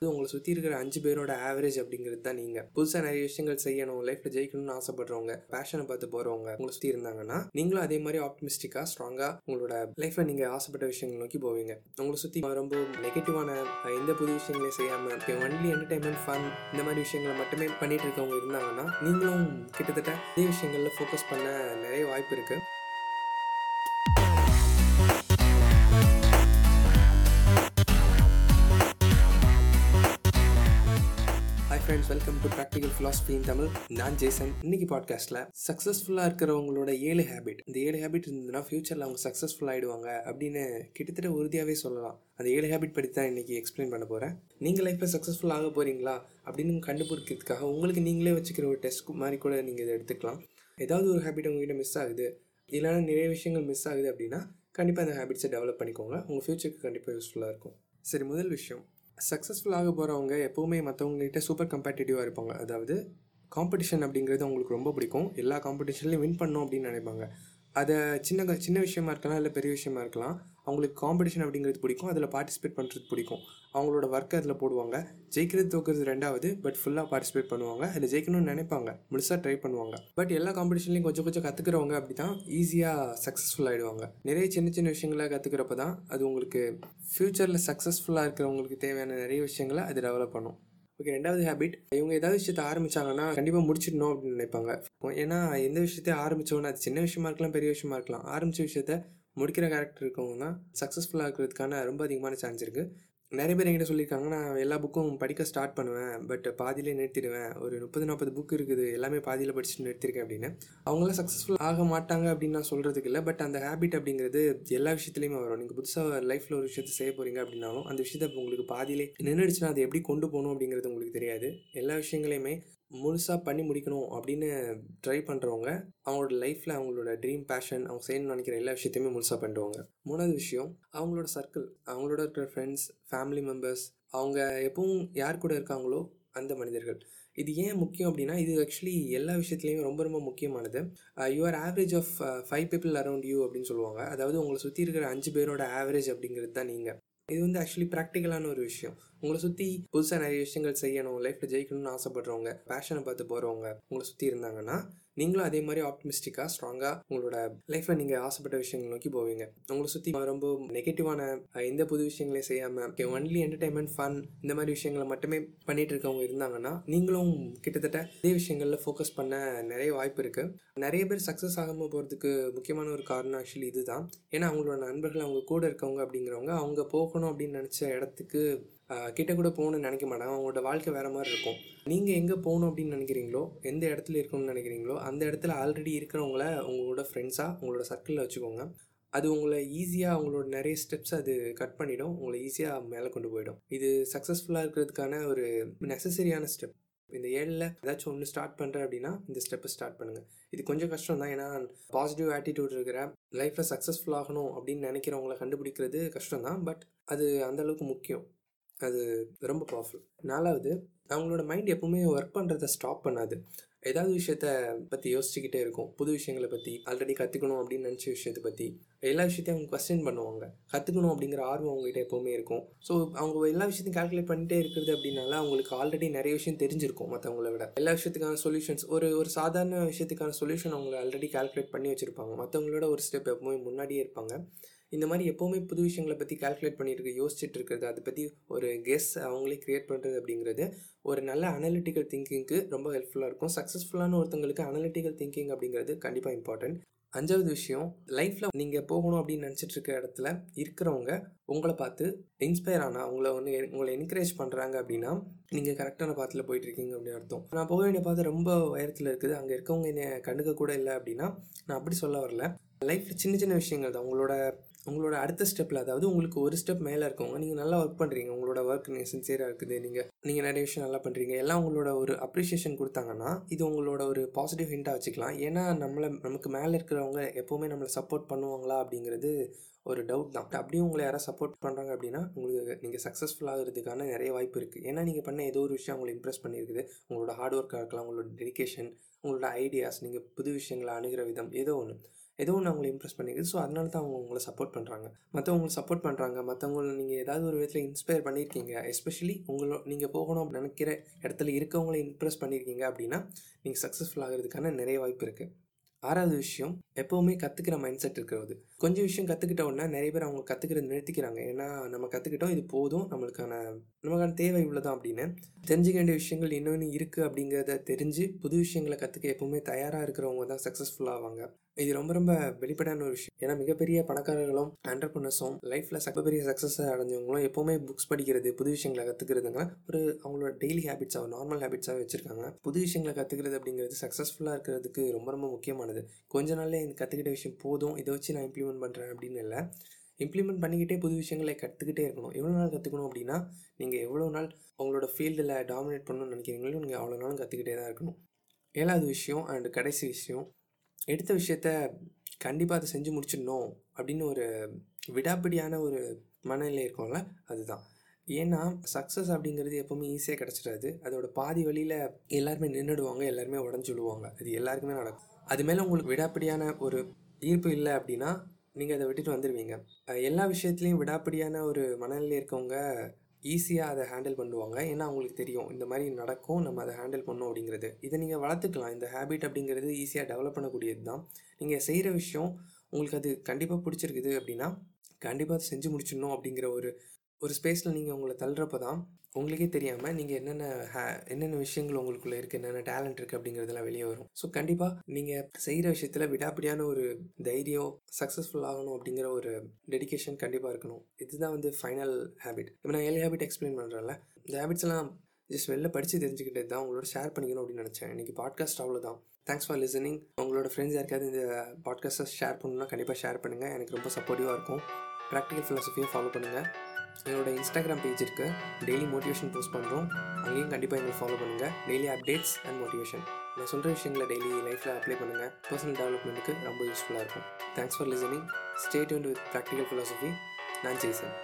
இது உங்களை சுற்றி இருக்கிற அஞ்சு பேரோட ஆவரேஜ் அப்படிங்கிறது தான் நீங்கள் புதுசாக நிறைய விஷயங்கள் செய்யணும் லைஃப்பில் ஜெயிக்கணும்னு ஆசைப்படுறவங்க பேஷனை பார்த்து போகிறவங்க உங்களை சுற்றி இருந்தாங்கன்னா நீங்களும் அதே மாதிரி ஆப்டிமிஸ்டிக்காக ஸ்ட்ராங்காக உங்களோட லைஃப்பில் நீங்கள் ஆசைப்பட்ட விஷயங்கள் நோக்கி போவீங்க. உங்களை சுற்றி ரொம்ப நெகட்டிவான எந்த புது விஷயங்களையும் செய்யாமல் ஒன்லி என்டர்டைன்மெண்ட் ஃபன் இந்த மாதிரி விஷயங்களை மட்டுமே பண்ணிட்டு இருக்கவங்க இருந்தாங்கன்னா நீங்களும் கிட்டத்தட்ட இதே விஷயங்களில் ஃபோக்கஸ் பண்ண நிறைய வாய்ப்பு இருக்குது friends welcome to practical philosophy in Tamil நான் ஜேசன். இன்னைக்கு பாட்காஸ்ட்டில் சக்ஸஸ்ஃபுல்லாக இருக்கிறவங்களோட ஏழு ஹேபிட் இந்த ஏழு ஹேபிட் இருந்ததுன்னா ஃப்யூச்சரில் அவங்க சக்ஸஸ்ஃபுல் ஆகிடுவாங்க அப்படின்னு கிட்டத்தட்ட உறுதியாகவே சொல்லலாம். அந்த ஏழு ஹேபிட் பற்றி தான் இன்றைக்கி எக்ஸ்பிளைன் பண்ண போகிறேன் நீங்கள் லைஃப்பில் சக்ஸஸ்ஃபுல் ஆக போகிறீங்களா அப்படின்னு கண்டுபிடிக்கிறதுக்காக உங்களுக்கு நீங்களே வச்சுக்கிற ஒரு டெஸ்ட் மாதிரி கூட நீங்கள் இதை எடுத்துக்கலாம். ஏதாவது ஒரு ஹேபிட் உங்ககிட்ட மிஸ் ஆகுது. இல்லைனா நிறைய விஷயங்கள் மிஸ் ஆகுது அப்படின்னா கண்டிப்பாக அந்த ஹேபிட்ஸை டெவலப் பண்ணிக்கோங்க. உங்கள் ஃப்யூச்சருக்கு கண்டிப்பாக யூஸ்ஃபுல்லாக இருக்கும். சரி முதல் விஷயம். சக்ஸஸ்ஃபுல் ஆக போகிறவங்க எப்போவுமே மற்றவங்ககிட்ட சூப்பர் கம்பேட்டிட்டிவாக இருப்பாங்க. அதாவது காம்படிஷன் அப்படிங்கிறது அவங்களுக்கு ரொம்ப பிடிக்கும். எல்லா காம்படிஷன்லையும் வின் பண்ணோம் அப்படின்னு நினைப்பாங்க. அதை சின்ன க- சின்ன விஷயமா இருக்கலாம் இல்லை பெரிய விஷயமா இருக்கலாம் அவங்களுக்கு காம்படிஷன் அப்படிங்கிறது பிடிக்கும். அதில் பார்ட்டிசிபேட் பண்ணுறது பிடிக்கும். அவங்களோட ஒர்க்கை அதில் போடுவாங்க. ஜெயிக்கிறது தோக்கிறது ரெண்டாவது பட் ஃபுல்லாக பார்ட்டிசிபேட் பண்ணுவாங்க. அதில் ஜெயிக்கணும்னு நினைப்பாங்க. முழுசாக ட்ரை பண்ணுவாங்க. பட் எல்லா காம்படிஷன்லையும் கொஞ்சம் கொஞ்சம் கற்றுக்கிறவங்க அப்படி தான் ஈஸியாக சக்ஸஸ்ஃபுல் ஆகிடுவாங்க நிறைய சின்ன சின்ன விஷயங்களை கற்றுக்கிறப்ப தான் அது உங்களுக்கு ஃப்யூச்சரில் சக்ஸஸ்ஃபுல்லாக இருக்கிறவங்களுக்கு தேவையான நிறைய விஷயங்களை அது டெவலப் பண்ணும். ஓகே ரெண்டாவது ஹேபிட் இவங்க ஏதாவது விஷயத்த ஆரம்பிச்சாங்கன்னா கண்டிப்பாக முடிச்சிடணும் அப்படின்னு நினைப்பாங்க. ஏன்னா எந்த விஷயத்தையும் ஆரம்பிச்சோன்னா அது சின்ன விஷயமா இருக்கலாம் பெரிய விஷயமா இருக்கலாம். ஆரம்பிச்ச விஷயத்த முடிக்கிற கேரக்டர் இருக்கவங்க தான் சக்ஸஸ்ஃபுல்லாக இருக்கிறதுக்கான ரொம்ப அதிகமான சான்ஸ் இருக்குது நிறைய பேர் என்கிட்ட சொல்லியிருக்காங்க நான் எல்லா புக்கும் படிக்க ஸ்டார்ட் பண்ணுவேன் பட் பாதியிலே நிறுத்திடுவேன். ஒரு முப்பது நாற்பது புக் இருக்குது எல்லாமே பாதியில் படிச்சுட்டு நிறுத்திருக்கேன் அப்படின்னு. அவங்களாம் சக்ஸஸ்ஃபுல் ஆக மாட்டாங்க அப்படின்னு நான் சொல்கிறதுக்கு இல்லை பட் அந்த ஹேபிட் அப்படிங்கிறது எல்லா விஷயத்துலையுமே வரும். நீங்கள் புதுசாக லைஃப்பில் ஒரு விஷயத்த செய்ய போகிறீங்க அப்படின்னாலும் அந்த விஷயத்த உங்களுக்கு பாதியிலே நின்றுடுச்சுன்னா அதை எப்படி கொண்டு போகணும் அப்படிங்கிறது உங்களுக்கு தெரியாது. எல்லா விஷயங்களையுமே முழுசாக பண்ணி முடிக்கணும் அப்படின்னு ட்ரை பண்ணுறவங்க அவங்களோட லைஃப்பில் அவங்களோட ட்ரீம் பேஷன் அவங்க செய்யணும்னு நினைக்கிற எல்லா விஷயத்தையுமே முழுசாக பண்ணுவாங்க மூணாவது விஷயம் அவங்களோட சர்க்கிள் அவங்களோட இருக்கிற ஃப்ரெண்ட்ஸ் ஃபேமிலி மெம்பர்ஸ் அவங்க எப்பவும் யார் கூட இருக்காங்களோ அந்த மனிதர்கள். இது ஏன் முக்கியம் அப்படின்னா இது ஆக்சுவலி எல்லா விஷயத்துலையும் ரொம்ப ரொம்ப முக்கியமானது. Your average of five people around you அப்படின்னு சொல்லுவாங்க. அதாவது உங்களை சுற்றி இருக்கிற அஞ்சு பேரோட ஆவரேஜ் அப்படிங்கிறது தான் நீங்கள் இது வந்து ஆக்சுவலி ப்ராக்டிக்கலான ஒரு விஷயம். உங்களை சுற்றி புதுசாக நிறைய விஷயங்கள் செய்யணும் லைஃப்பில் ஜெயிக்கணும்னு ஆசைப்படுறவங்க பேஷனை பார்த்து போகிறவங்க உங்களை சுற்றி இருந்தாங்கன்னா நீங்களும் அதே மாதிரி ஆப்டிமிஸ்டிக்காக ஸ்ட்ராங்காக உங்களோட லைஃப்பில் நீங்கள் ஆசைப்பட்ட விஷயங்கள் நோக்கி போவீங்க. உங்களை சுற்றி ரொம்ப நெகட்டிவான எந்த புது விஷயங்களையும் செய்யாமல் ஒன்லி என்டர்டைன்மெண்ட் ஃபன் இந்த மாதிரி விஷயங்களை மட்டுமே பண்ணிட்டு இருக்கவங்க இருந்தாங்கன்னா நீங்களும் கிட்டத்தட்ட இதே விஷயங்களில் ஃபோக்கஸ் பண்ண நிறைய வாய்ப்பு இருக்குது நிறைய பேர் சக்ஸஸ் ஆகாமல் போகிறதுக்கு முக்கியமான ஒரு காரணம் ஆக்சுவலி இதுதான். ஏன்னா அவங்களோட நண்பர்கள் அவங்க கூட இருக்கவங்க அப்படிங்கிறவங்க அவங்க போகணும் அப்படின்னு நினச்ச இடத்துக்கு கிட்ட கூட போகணும்னு நினைக்க மாட்டாங்க. அவங்களோட வாழ்க்கை வேறு மாதிரி இருக்கும். நீங்கள் எங்கே போகணும் அப்படின்னு நினைக்கிறீங்களோ எந்த இடத்துல இருக்கணும்னு நினைக்கிறீங்களோ அந்த இடத்துல ஆல்ரெடி இருக்கிறவங்கள உங்களோட ஃப்ரெண்ட்ஸாக உங்களோட சர்க்கிளில் வச்சுக்கோங்க. அது உங்களை ஈஸியாக அவங்களோட நிறைய ஸ்டெப்ஸ் அது கட் பண்ணிடும். உங்களை ஈஸியாக மேலே கொண்டு போயிடும். இது சக்ஸஸ்ஃபுல்லாக இருக்கிறதுக்கான ஒரு நெசசரியான ஸ்டெப் இந்த ஏழில் ஏதாச்சும் ஒன்று ஸ்டார்ட் பண்ணுறேன் அப்படின்னா இந்த ஸ்டெப்பை ஸ்டார்ட் பண்ணுங்கள் இது கொஞ்சம் கஷ்டம் தான். ஏன்னா பாசிட்டிவ் ஆட்டிடியூட் இருக்கிற லைஃப்பில் சக்ஸஸ்ஃபுல் ஆகணும் அப்படின்னு நினைக்கிறவங்கள கண்டுபிடிக்கிறது கஷ்டம் தான். பட் அது அந்தளவுக்கு முக்கியம். அது ரொம்ப பவர்ஃபுல் நாலாவது அவங்களோட மைண்ட் எப்பவுமே ஒர்க் பண்ணுறதை ஸ்டாப் பண்ணாது. ஏதாவது விஷயத்த பற்றி யோசிச்சுக்கிட்டே இருக்கும். புது விஷயங்களை பற்றி ஆல்ரெடி கற்றுக்கணும் அப்படின்னு நினச்ச விஷயத்தை பற்றி எல்லா விஷயத்தையும் அவங்க கொஸ்டின் பண்ணுவாங்க. கற்றுக்கணும் அப்படிங்கிற ஆர்வம் அவங்ககிட்ட எப்போவுமே இருக்கும். ஸோ அவங்க எல்லா விஷயத்தையும் கால்குலேட் பண்ணிட்டே இருக்கிறது அப்படின்னால அவங்களுக்கு ஆல்ரெடி நிறைய விஷயம் தெரிஞ்சிருக்கும் மற்றவங்கள விட. எல்லா விஷயத்துக்கான சொல்யூஷன்ஸ் ஒரு ஒரு சாதாரண விஷயத்துக்கான சொல்யூஷன் அவங்க ஆல்ரெடி கால்குலேட் பண்ணி வச்சுருப்பாங்க. மற்றவங்களோட ஒரு ஸ்டெப் எப்பவுமே முன்னாடியே இருப்பாங்க. இந்த மாதிரி எப்போவுமே புது விஷயங்களை பற்றி கால்குலேட் பண்ணிட்டு யோசிச்சுட்டு இருக்கிறது அதை பற்றி ஒரு கெஸ் அவங்களே க்ரியேட் பண்ணுறது அப்படிங்கிறது ஒரு நல்ல அனலிட்டிக்கல் திங்கிங்க்கு ரொம்ப ஹெல்ப்ஃபுல்லாக இருக்கும். சக்ஸஸ்ஃபுல்லான ஒருத்தங்களுக்கு அனலிட்டிக்கல் திங்கிங் அப்படிங்கிறது கண்டிப்பாக இம்பார்ட்டன்ட் அஞ்சாவது விஷயம் லைஃப்பில் நீங்கள் போகணும் அப்படின்னு நினச்சிட்டு இருக்க இடத்துல இருக்கிறவங்க உங்களை பார்த்து இன்ஸ்பயர் ஆனால் உங்களை வந்து உங்களை என்கரேஜ் பண்ணுறாங்க அப்படின்னா நீங்கள் கரெக்டான பாத்தில் போயிட்டுருக்கீங்க அப்படின்னு அர்த்தம். நான் போக வேண்டிய பாதை ரொம்ப உயரத்தில் இருக்குது. அங்கே இருக்கவங்க என்னை கண்டுக்க கூட இல்லை அப்படின்னா நான் அப்படி சொல்ல வரல. லைஃப்பில் சின்ன சின்ன விஷயங்கள் தான். உங்களோட உங்களோட அடுத்த ஸ்டெப்பில் அதாவது உங்களுக்கு ஒரு ஸ்டெப் மேலே இருக்கவங்க நீங்கள் நல்லா ஒர்க் பண்ணுறீங்க உங்களோட ஒர்க் நீங்கள் சின்சியராக இருக்குது. நீங்கள் நீங்கள் நிறைய விஷயம் நல்லா பண்ணுறீங்க எல்லாம் உங்களோட ஒரு அப்ரிஷியேஷன் கொடுத்தாங்கன்னா இது உங்களோட ஒரு பாசிட்டிவ் ஹிண்ட்டாக வச்சுக்கலாம். ஏன்னா நம்மளை நமக்கு மேலே இருக்கிறவங்க எப்போவுமே நம்மளை சப்போர்ட் பண்ணுவாங்களா அப்படிங்கிறது ஒரு டவுட் தான். அப்படியே உங்களை யாராவது சப்போர்ட் பண்ணுறாங்க அப்படின்னா உங்களுக்கு நீங்கள் சக்ஸஸ்ஃபுல் ஆகிறதுக்கான நிறைய வாய்ப்பு இருக்குது ஏன்னா நீங்கள் பண்ண ஏதோ ஒரு விஷயம் உங்களை இம்ப்ரெஸ் பண்ணியிருக்குது. உங்களோட ஹார்ட் ஒர்க்காக இருக்கலாம். உங்களோட டெடிகேஷன் உங்களோட ஐடியாஸ் நீங்கள் புது விஷயங்களை அணுகிற விதம் ஏதோ ஒன்று ஏதோ ஒன்று அவங்களை இம்ப்ரெஸ் பண்ணிக்குது. ஸோ அதனால தான் அவங்க உங்களை சப்போர்ட் பண்ணுறாங்க மற்றவங்களை சப்போர்ட் பண்ணுறாங்க மற்றவங்கள நீங்கள் ஏதாவது ஒரு விதத்தில் இன்ஸ்பயர் பண்ணியிருக்கீங்க எஸ்பெஷலி உங்களோ நீங்கள் போகணும் நினைக்கிற இடத்துல இருக்கவங்களை இம்ப்ரெஸ் பண்ணியிருக்கீங்க அப்படின்னா நீங்கள் சக்ஸஸ்ஃபுல் ஆகிறதுக்கான நிறைய வாய்ப்பு இருக்குது ஆறாவது விஷயம் எப்போவுமே கற்றுக்கிற மைண்ட் செட் இருக்கிறது. கொஞ்சம் விஷயம் கற்றுக்கிட்ட உடனே நிறைய பேர் அவங்க கற்றுக்கிறது நிறுத்திக்கிறாங்க. ஏன்னா நம்ம கற்றுக்கிட்டோம் இது போதும். நம்மளுக்கான நமக்கான தேவை இவ்வளோதான் அப்படின்னு. தெரிஞ்சுக்க வேண்டிய விஷயங்கள் இன்னொன்று இருக்குது அப்படிங்கிறத தெரிஞ்சு புது விஷயங்களை கற்றுக்க எப்போவுமே தயாராக இருக்கிறவங்க தான் சக்ஸஸ்ஃபுல் ஆவாங்க. இது ரொம்ப ரொம்ப வெளிப்படையான ஒரு விஷயம். ஏன்னா மிகப்பெரிய பணக்காரர்களும் ஆண்டர்பனர்ஸும் லைஃப்பில் சக்க பெரிய சக்ஸஸ் அடைஞ்சவங்களும் எப்போவுமே புக்ஸ் படிக்கிறது புது விஷயங்களை கற்றுக்கிறதுங்க ஒரு அவங்களோட டெய்லி ஹேபிட்ஸாக நார்மல் ஹேபிட்ஸாக வச்சுருக்காங்க. புது விஷயங்களை கற்றுக்கிறது அப்படிங்கிறது சக்ஸஸ்ஃபுல்லாக இருக்கிறதுக்கு ரொம்ப ரொம்ப முக்கியமானது. கொஞ்ச நாள்ல இந்த கற்றுக்கிட்ட விஷயம் போதும் இதை வச்சு நான் இம்ப்ளிமெண்ட் பண்ணுறேன் அப்படின்னு இல்லை. இம்ப்ளிமெண்ட் பண்ணிக்கிட்டே புது விஷயங்களை கற்றுக்கிட்டே இருக்கணும். எவ்வளோ நாள் கற்றுக்கணும் அப்படின்னா நீங்கள் எவ்வளோ நாள் உங்களோட ஃபீல்டில் டாமினேட் பண்ணணும்னு நினைக்கிறீங்களோ நீங்கள் அவ்வளோ நாளும் கற்றுக்கிட்டே தான் இருக்கணும். ஏழாவது விஷயம் அண்ட் கடைசி விஷயம் எடுத்த விஷயத்த கண்டிப்பாக அதை செஞ்சு முடிச்சிடணும் அப்படின்னு ஒரு விடாப்பிடியான ஒரு மனநிலை இருக்கும்ல அதுதான். ஏன்னா சக்ஸஸ் அப்படிங்கிறது எப்போவுமே ஈஸியாக கிடச்சிடாது. அதோட பாதி வழியில் எல்லாருமே நின்றுடுவாங்க எல்லாருமே உடஞ்சி விழுவாங்க. அது எல்லாருக்குமே நடக்கும். அது மேலே உங்களுக்கு விடாப்பிடியான ஒரு ஈர்ப்பு இல்லை அப்படின்னா நீங்கள் அதை விட்டுட்டு வந்துடுவீங்க எல்லா விஷயத்துலையும் விடாப்பிடியான ஒரு மனநிலை இருக்கவங்க ஈஸியாக அதை ஹேண்டில் பண்ணுவாங்க. ஏன்னா அவங்களுக்கு தெரியும். இந்த மாதிரி நடக்கும். நம்ம அதை ஹேண்டில் பண்ணோம் அப்படிங்கிறது. இதை நீங்கள் வளர்த்துக்கலாம். இந்த ஹேபிட் அப்படிங்கிறது ஈஸியாக டெவலப் பண்ணக்கூடியது தான் நீங்கள் செய்கிற விஷயம் உங்களுக்கு அது கண்டிப்பாக பிடிச்சிருக்குது அப்படின்னா கண்டிப்பாக செஞ்சு முடிச்சிடணும் அப்படிங்கிற ஒரு ஒரு ஸ்பேஸில் நீங்கள் உங்களை தள்ளுறப்ப தான் உங்களுக்கே தெரியாமல் நீங்கள் என்னென்ன ஹே என்னென்ன விஷயங்கள் உங்களுக்குள்ளே இருக்குது என்னென்ன டேலண்ட் இருக்குது அப்படிங்கிறதெல்லாம் வெளியே வரும். ஸோ கண்டிப்பாக நீங்கள் செய்கிற விஷயத்தில் விடாப்பிடியான ஒரு தைரியம் சக்ஸஸ்ஃபுல் ஆகணும் அப்படிங்கிற ஒரு டெடிகேஷன் கண்டிப்பாக இருக்கணும். இதுதான் வந்து ஃபைனல் ஹேபிட் இப்போ நான் ஏழு ஹேபிட் எக்ஸ்பிளைன் பண்ணுறேன்ல இந்த ஹேபிட்ஸ்லாம் ஜஸ்ட் வெளில படித்து தெரிஞ்சுக்கிட்டது தான். உங்களோட ஷேர் பண்ணிக்கணும் அப்படின்னு நினச்சேன். இன்றைக்கி பாட்காஸ்ட் அவ்வளோதான் தேங்க்ஸ் ஃபார் லிசனிங் உங்களோட ஃப்ரெண்ட்ஸ் யாருக்காவது இந்த பாட்காஸ்ட்டை ஷேர் பண்ணணும்னா கண்டிப்பாக ஷேர் பண்ணுங்கள் எனக்கு ரொம்ப சப்போர்ட்டிவாக இருக்கும். ப்ராக்டிக்கல் ஃபிலாசபியை ஃபாலோ பண்ணுங்கள் என்னோட இன்ஸ்டாகிராம் பேஜ் இருக்குது டெய்லி மோட்டிவேஷன் போஸ்ட் பண்ணுறோம் அங்கேயும் கண்டிப்பாக எங்களை ஃபாலோ பண்ணுங்கள் டெய்லி அப்டேட்ஸ் அண்ட் மோட்டிவேஷன் நான் சொல்கிற விஷயங்களை டெய்லி லைஃப்பில் அப்ளை பண்ணுங்கள் பர்சனல் டெவலப்மெண்ட்டுக்கு ரொம்ப யூஸ்ஃபுல்லாக இருக்கும். Thanks for listening stay tuned with practical philosophy நான் ஜெய்சன்.